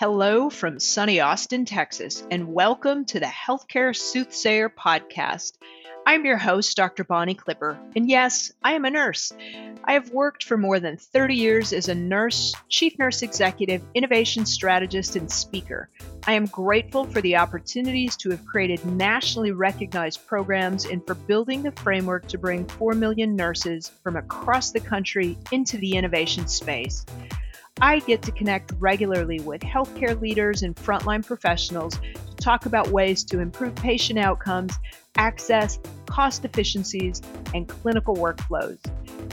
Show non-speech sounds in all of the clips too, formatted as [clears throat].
Hello from sunny Austin, Texas, and welcome to the Healthcare Soothsayer Podcast. I'm your host, Dr. Bonnie Clipper, and yes, I am a nurse. I have worked for more than 30 years as a nurse, chief nurse executive, innovation strategist, and speaker. I am grateful for the opportunities to have created nationally recognized programs and for building the framework to bring 4 million nurses from across the country into the innovation space. I get to connect regularly with healthcare leaders and frontline professionals to talk about ways to improve patient outcomes, access, cost efficiencies, and clinical workflows.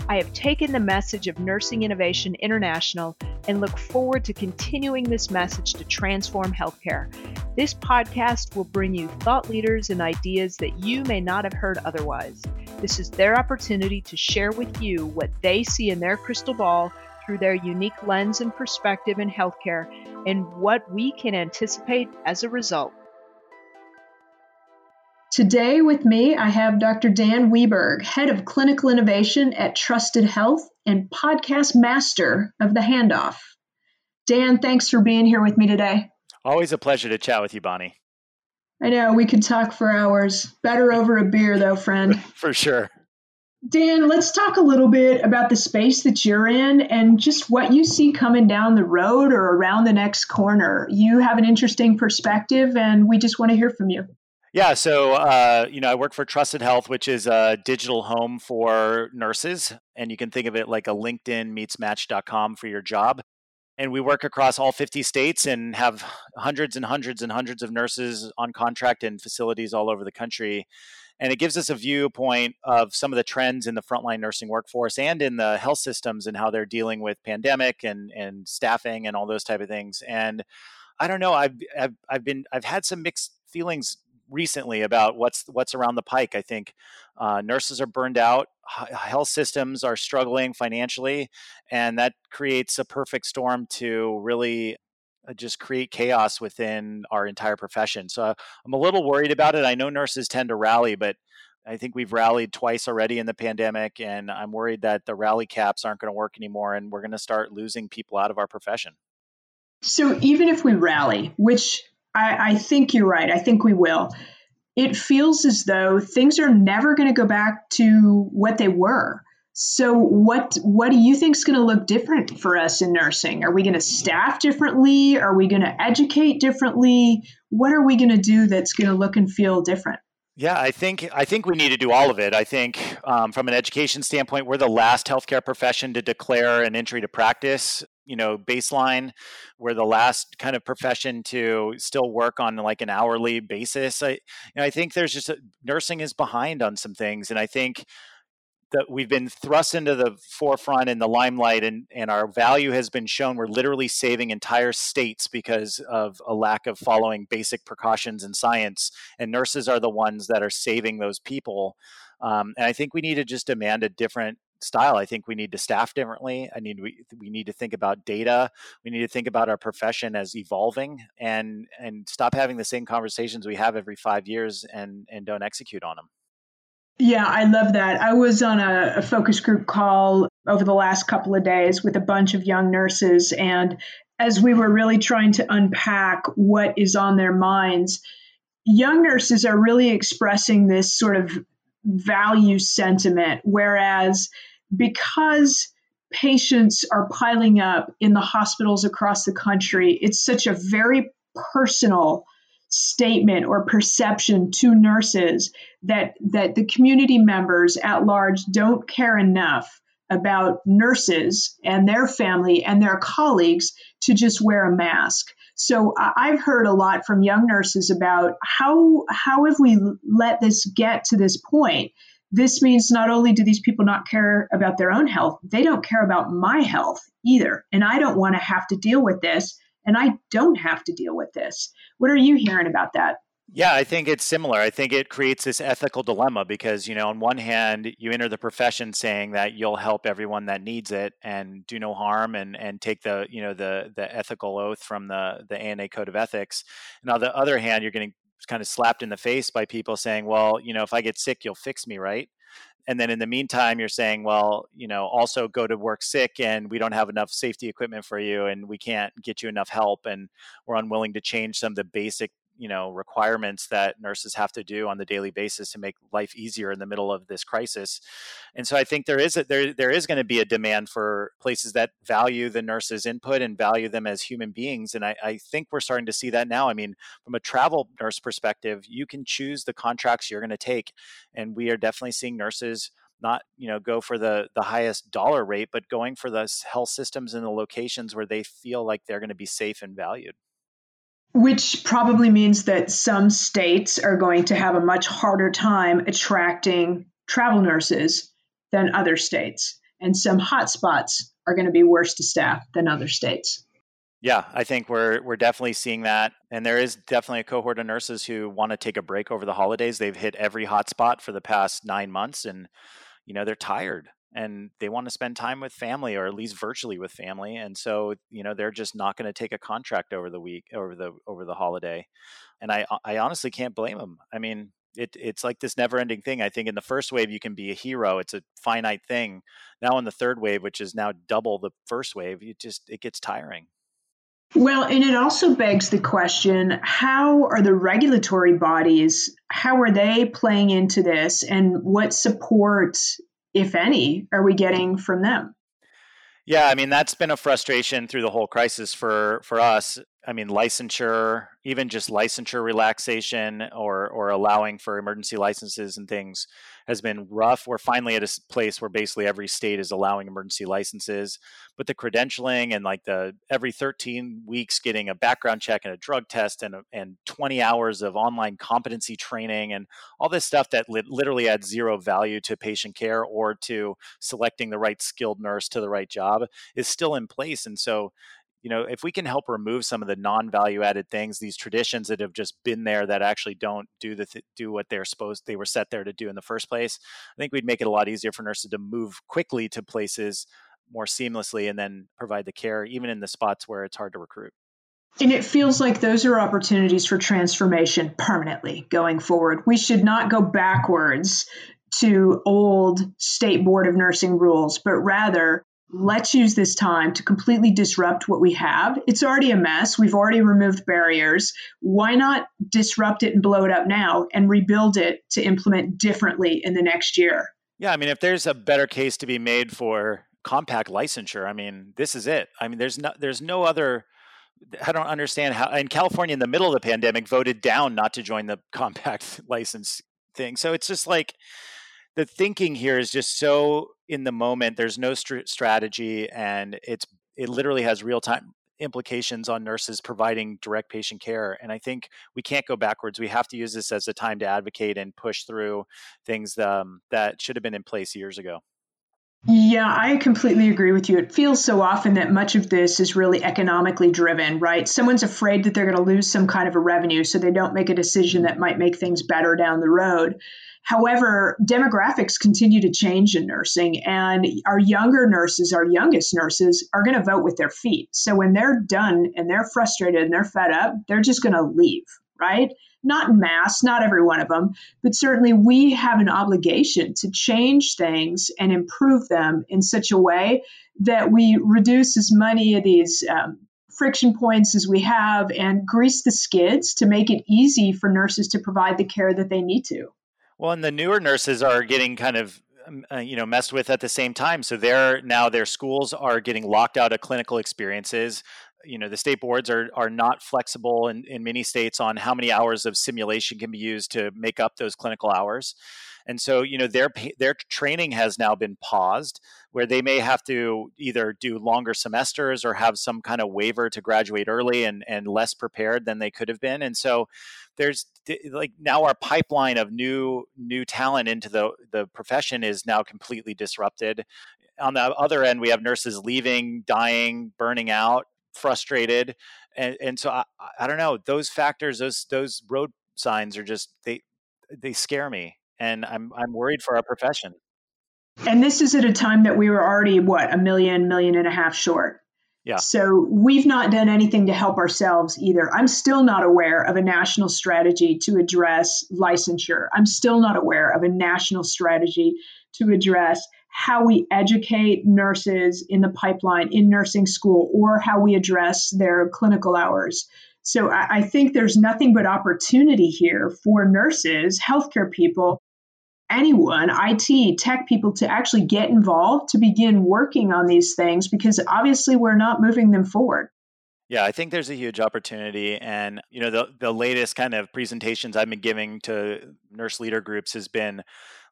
I have taken the message of Nursing Innovation International and look forward to continuing this message to transform healthcare. This podcast will bring you thought leaders and ideas that you may not have heard otherwise. This is their opportunity to share with you what they see in their crystal ball through their unique lens and perspective in healthcare and what we can anticipate as a result. Today with me, I have Dr. Dan Weberg, Head of Clinical Innovation at Trusted Health and Podcast Master of The Handoff. Dan, thanks for being here with me today. Always a pleasure to chat with you, Bonnie. I know, we could talk for hours. Better over a beer, though, friend. [laughs] for sure. Dan, let's talk a little bit about the space that you're in and just what you see coming down the road or around the next corner. You have an interesting perspective, and we just want to hear from you. Yeah, so uh, you know, I work for Trusted Health, which is a digital home for nurses, and you can think of it like a LinkedIn meets Match.com for your job. And we work across all 50 states and have hundreds and hundreds and hundreds of nurses on contract in facilities all over the country and it gives us a viewpoint of some of the trends in the frontline nursing workforce and in the health systems and how they're dealing with pandemic and and staffing and all those type of things. And i don't know i've i've, I've been i've had some mixed feelings recently about what's what's around the pike. I think uh, nurses are burned out health systems are struggling financially and that creates a perfect storm to really Uh, just create chaos within our entire profession. So uh, I'm a little worried about it. I know nurses tend to rally, but I think we've rallied twice already in the pandemic, and I'm worried that the rally caps aren't going to work anymore, and we're going to start losing people out of our profession. So even if we rally, which I, I think you're right, I think we will. It feels as though things are never going to go back to what they were. So what what do you think is going to look different for us in nursing? Are we going to staff differently? Are we going to educate differently? What are we going to do that's going to look and feel different? Yeah, I think I think we need to do all of it. I think um, from an education standpoint, we're the last healthcare profession to declare an entry to practice. You know, baseline. We're the last kind of profession to still work on like an hourly basis. I, you know, I think there's just a, nursing is behind on some things, and I think that we've been thrust into the forefront in the limelight and, and our value has been shown. We're literally saving entire states because of a lack of following basic precautions in science and nurses are the ones that are saving those people. Um, and i think we need to just demand a different style. I think we need to staff differently. I need we, we need to think about data. We need to think about our profession as evolving and and stop having the same conversations we have every five years and and don't execute on them yeah, I love that. I was on a, a, focus group call over the last couple of days with a bunch of young nurses. And as we were really trying to unpack what is on their minds, young nurses are really expressing this sort of value sentiment. Whereas because patients are piling up in the hospitals across the country, it's such a very personal statement or perception to nurses that that the community members at large don't care enough about nurses and their family and their colleagues to just wear a mask. So I've heard a lot from young nurses about how how have we let this get to this point? This means not only do these people not care about their own health, they don't care about my health either. And I don't want to have to deal with this and I don't have to deal with this. What are you hearing about that? Yeah, I think it's similar. I think it creates this ethical dilemma because, you know, on one hand, you enter the profession saying that you'll help everyone that needs it and do no harm and and take the, you know, the the ethical oath from the the ANA code of ethics. And on the other hand, you're getting kind of slapped in the face by people saying, "Well, you know, if I get sick, you'll fix me, right?" And then in the meantime you're saying well you know also go to work sick and we don't have enough safety equipment for you and we can't get you enough help and we're unwilling to change some of the basic you know requirements that nurses have to do on the daily basis to make life easier in the middle of this crisis. And so i think there is a, there there is going to be a demand for places that value the nurses input and value them as human beings and I, I think we're starting to see that now. I mean from a travel nurse perspective you can choose the contracts you're going to take and we are definitely seeing nurses not you know go for the the highest dollar rate but going for the health systems in the locations where they feel like they're going to be safe and valued which probably means that some states are going to have a much harder time attracting travel nurses than other states. And some hotspots are going to be worse to staff than other states. Yeah, I think we're we're definitely seeing that, and there is definitely a cohort of nurses who want to take a break over the holidays. They've hit every hotspot for the past nine months, and you know they're tired and they want to spend time with family or at least virtually with family and so you know they're just not going to take a contract over the week over the over the holiday and i i honestly can't blame them i mean it, it's like this never ending thing. I think in the first wave you can be a hero it's a finite thing. Now in the third wave which is now double the first wave it just it gets tiring. Well, and it also begs the question how are the regulatory bodies, how are they playing into this, and what support if any, are we getting from them? Yeah, I mean that's been a frustration through the whole crisis for for us. I mean, licensure, even just licensure relaxation or or allowing for emergency licenses and things has been rough. We're finally at a place where basically every state is allowing emergency licenses, but the credentialing and like the every 13 weeks getting a background check and a drug test and and 20 hours of online competency training and all this stuff that li- literally adds zero value to patient care or to selecting the right skilled nurse to the right job is still in place and so you know if we can help remove some of the non-value added things these traditions that have just been there that actually don't do the th- do what they're supposed they were set there to do in the first place i think we'd make it a lot easier for nurses to move quickly to places more seamlessly and then provide the care even in the spots where it's hard to recruit and it feels like those are opportunities for transformation permanently going forward. We should not go backwards to old state board of nursing rules, but rather let's use this time to completely disrupt what we have. It's already a mess. We've already removed barriers. Why not disrupt it and blow it up now and rebuild it to implement differently in the next year? Yeah, I mean, if there's a better case to be made for compact licensure, I mean, this is it. I mean, there's no there's no other I don't understand how in California in the middle of the pandemic voted down not to join the [laughs] compact license thing. So it's just like the thinking here is just so in the moment. There's no st- strategy, and it's it literally has real time implications on nurses providing direct patient care. And I think we can't go backwards. We have to use this as a time to advocate and push through things um, that should have been in place years ago. Yeah, I completely agree with you. It feels so often that much of this is really economically driven, right? Someone's afraid that they're going to lose some kind of a revenue, so they don't make a decision that might make things better down the road. However, demographics continue to change in nursing, and our younger nurses, our youngest nurses, are going to vote with their feet. So when they're done and they're frustrated and they're fed up, they're just going to leave, right? Not in mass, not every one of them, but certainly we have an obligation to change things and improve them in such a way that we reduce as many of these um, friction points as we have and grease the skids to make it easy for nurses to provide the care that they need to. Well, and the newer nurses are getting kind of um, uh, you know messed with at the same time. So they're now their schools are getting locked out of clinical experiences. You know the state boards are are not flexible in, in many states on how many hours of simulation can be used to make up those clinical hours. And so, you know, their their training has now been paused, where they may have to either do longer semesters or have some kind of waiver to graduate early and and less prepared than they could have been. And so, there's like now our pipeline of new new talent into the the profession is now completely disrupted. On the other end, we have nurses leaving, dying, burning out, frustrated, and and so I, I don't know those factors, those those road signs are just they they scare me and I'm I'm worried for our profession. And this is at a time that we were already what a million, million and a half short. Yeah. So we've not done anything to help ourselves either. I'm still not aware of a national strategy to address licensure. I'm still not aware of a national strategy to address how we educate nurses in the pipeline in nursing school or how we address their clinical hours. So I, I think there's nothing but opportunity here for nurses, healthcare people, anyone, IT, tech people, to actually get involved, to begin working on these things, because obviously we're not moving them forward. Yeah, I think there's a huge opportunity. And, you know, the, the latest kind of presentations I've been giving to nurse leader groups has been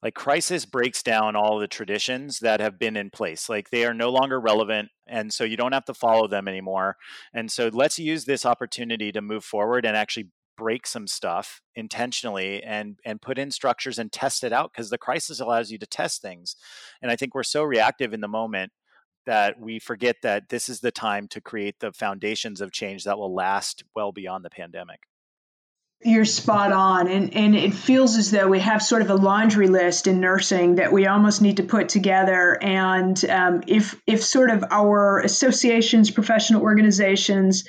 like crisis breaks down all the traditions that have been in place. Like they are no longer relevant. And so you don't have to follow them anymore. And so let's use this opportunity to move forward and actually break some stuff intentionally and and put in structures and test it out because the crisis allows you to test things. And i think we're so reactive in the moment that we forget that this is the time to create the foundations of change that will last well beyond the pandemic you're spot on. And, and it feels as though we have sort of a laundry list in nursing that we almost need to put together. And um, if, if sort of our associations, professional organizations,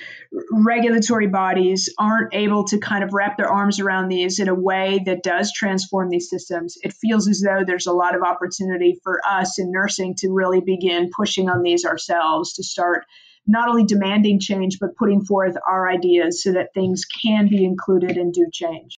regulatory bodies aren't able to kind of wrap their arms around these in a way that does transform these systems, it feels as though there's a lot of opportunity for us in nursing to really begin pushing on these ourselves to start not only demanding change, but putting forth our ideas so that things can be included and do change.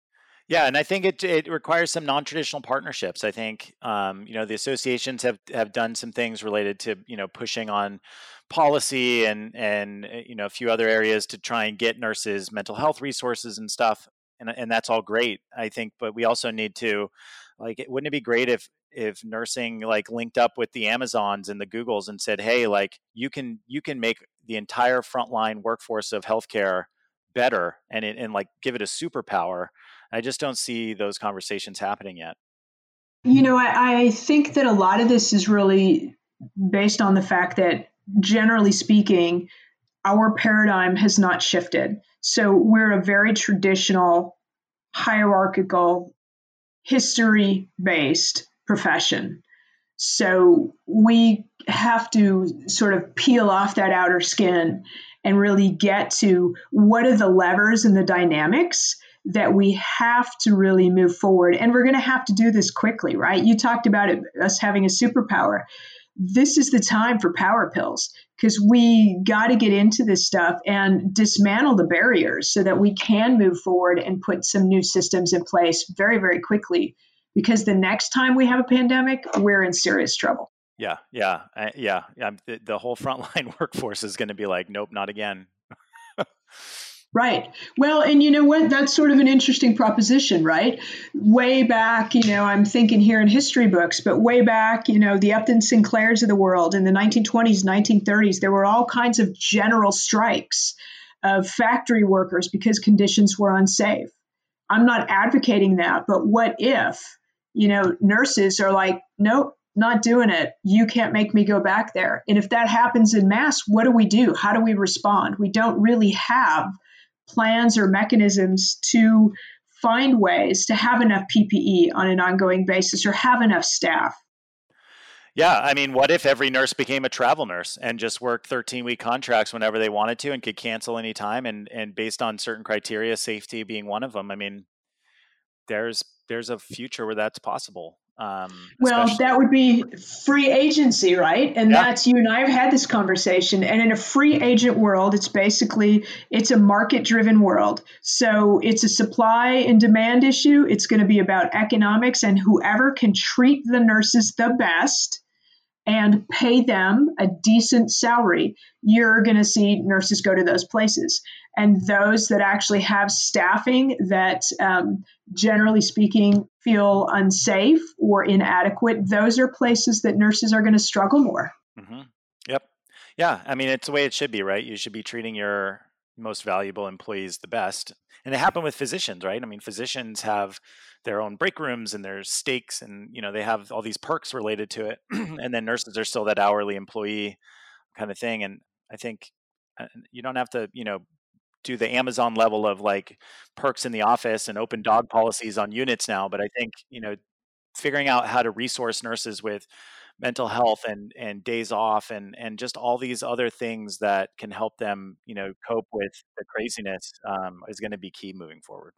Yeah, and I think it it requires some non-traditional partnerships. I think um, you know the associations have have done some things related to you know pushing on policy and and eh, you know a few other areas to try and get nurses mental health resources and stuff, and and that's all great. I think, but we also need to like, wouldn't it be great if if nursing like linked up with the Amazons and the Googles and said, "Hey, like you can you can make the entire frontline workforce of healthcare better and it, and like give it a superpower." I just don't see those conversations happening yet. You know, I, I think that a lot of this is really based on the fact that, generally speaking, our paradigm has not shifted. So we're a very traditional, hierarchical, history based profession. So we have to sort of peel off that outer skin and really get to what are the levers and the dynamics that we have to really move forward. And we're going to have to do this quickly, right? You talked about it, us having a superpower. This is the time for power pills because we got to get into this stuff and dismantle the barriers so that we can move forward and put some new systems in place very, very quickly because the next time we have a pandemic, we're in serious trouble. Yeah, yeah, uh, yeah. The, the whole frontline [laughs] workforce is going to be like, nope, not again. [laughs] Right. Well, and you know what? That's sort of an interesting proposition, right? Way back, you know, I'm thinking here in history books, but way back, you know, the Upton Sinclairs of the world in the 1920s, 1930s, there were all kinds of general strikes of factory workers because conditions were unsafe. I'm not advocating that, but what if you know, nurses are like, nope, not doing it. You can't make me go back there. And if that happens in mass, what do we do? How do we respond? We don't really have plans or mechanisms to find ways to have enough PPE on an ongoing basis or have enough staff. Yeah, I mean, what if every nurse became a travel nurse and just worked 13 week contracts whenever they wanted to and could cancel anytime and and based on certain criteria, safety being one of them. I mean, there's there's a future where that's possible. Um, well, that would be free agency, right? And yeah. that's you and I have had this conversation. And in a free agent world, it's basically it's a market-driven world. So it's a supply and demand issue. It's going to be about economics, and whoever can treat the nurses the best and pay them a decent salary, you're going to see nurses go to those places. And those that actually have staffing that, um, generally speaking, feel unsafe or inadequate, those are places that nurses are going to struggle more. Mm-hmm. Yep. Yeah. I mean, it's the way it should be, right? You should be treating your most valuable employees the best. And it happened with physicians, right? I mean, physicians have their own break rooms and their stakes and you know they have all these perks related to it [clears throat] and then nurses are still that hourly employee kind of thing and i think uh, you don't have to you know do the amazon level of like perks in the office and open dog policies on units now but i think you know figuring out how to resource nurses with mental health and and days off and and just all these other things that can help them you know cope with the craziness um, is going to be key moving forward.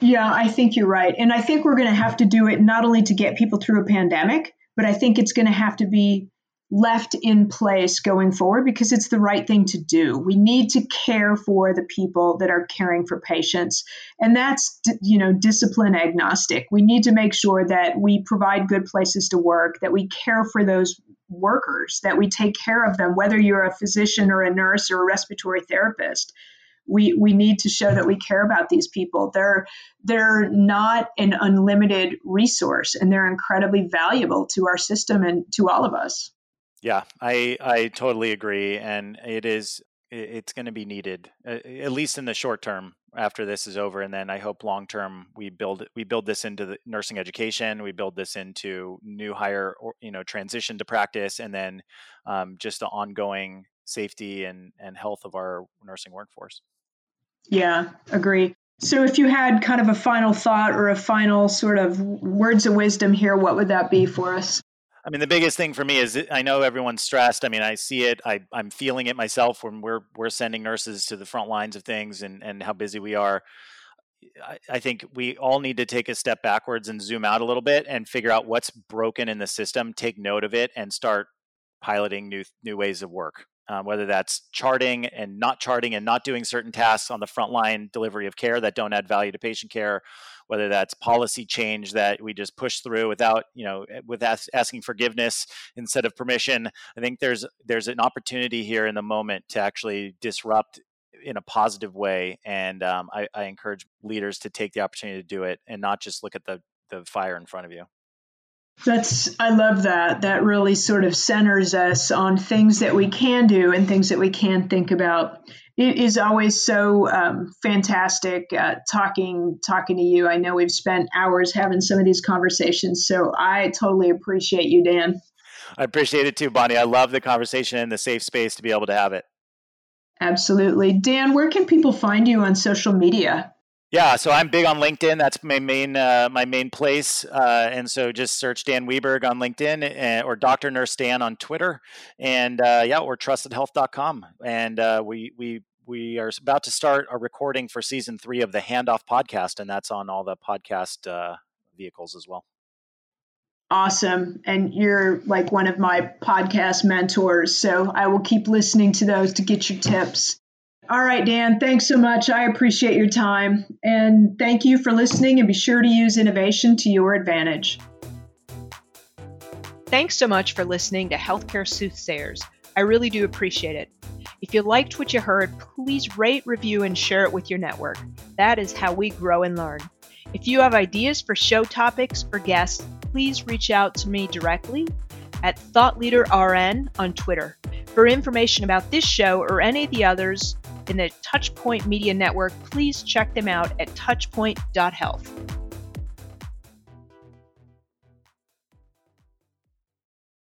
Yeah i think you're right and i think we're going to have to do it not only to get people through a pandemic but i think it's going to have to be left in place going forward because it's the right thing to do. We need to care for the people that are caring for patients and that's you know discipline agnostic. We need to make sure that we provide good places to work, that we care for those workers, that we take care of them whether you're a physician or a nurse or a respiratory therapist. We, we need to show that we care about these people. They're they're not an unlimited resource and they're incredibly valuable to our system and to all of us. Yeah, I I totally agree, and it is it's going to be needed at least in the short term after this is over, and then I hope long term we build we build this into the nursing education, we build this into new higher you know transition to practice, and then um, just the ongoing safety and and health of our nursing workforce. Yeah, agree. So, if you had kind of a final thought or a final sort of words of wisdom here, what would that be for us? I mean, the biggest thing for me is I know everyone's stressed. I mean, I see it. I, I'm feeling it myself when we're we're sending nurses to the front lines of things and and how busy we are. I, I think we all need to take a step backwards and zoom out a little bit and figure out what's broken in the system. Take note of it and start piloting new new ways of work. Um, whether that's charting and not charting and not doing certain tasks on the front line delivery of care that don't add value to patient care, whether that's policy change that we just push through without you know eh, with asking forgiveness instead of permission. I think there's there's an opportunity here in the moment to actually disrupt in a positive way and um, I, I encourage leaders to take the opportunity to do it and not just look at the the fire in front of you that's I love that. That really sort of centers us on things that we can do and things that we can think about. It is always so um, fantastic uh, talking talking to you. I know we've spent hours having some of these conversations, so I totally appreciate you, Dan. I appreciate it too, Bonnie. I love the conversation and the safe space to be able to have it. Absolutely, Dan. Where can people find you on social media? Yeah, so I'm big on LinkedIn. That's my main uh, my main place, uh, and so just search Dan Weberg on LinkedIn uh, or Doctor Nurse Dan on Twitter, and uh, yeah, or TrustedHealth.com. And uh, we we we are about to start a recording for season three of the Handoff podcast, and that's on all the podcast uh, vehicles as well. Awesome. And you're like one of my podcast mentors. So I will keep listening to those to get your tips. All right, Dan, thanks so much. I appreciate your time. And thank you for listening, and be sure to use innovation to your advantage. Thanks so much for listening to Healthcare Soothsayers. I really do appreciate it. If you liked what you heard, please rate, review, and share it with your network. That is how we grow and learn. If you have ideas for show topics or guests, please reach out to me directly at ThoughtLeaderRN on Twitter. For information about this show or any of the others, in the Touchpoint Media Network, please check them out at touchpoint.health.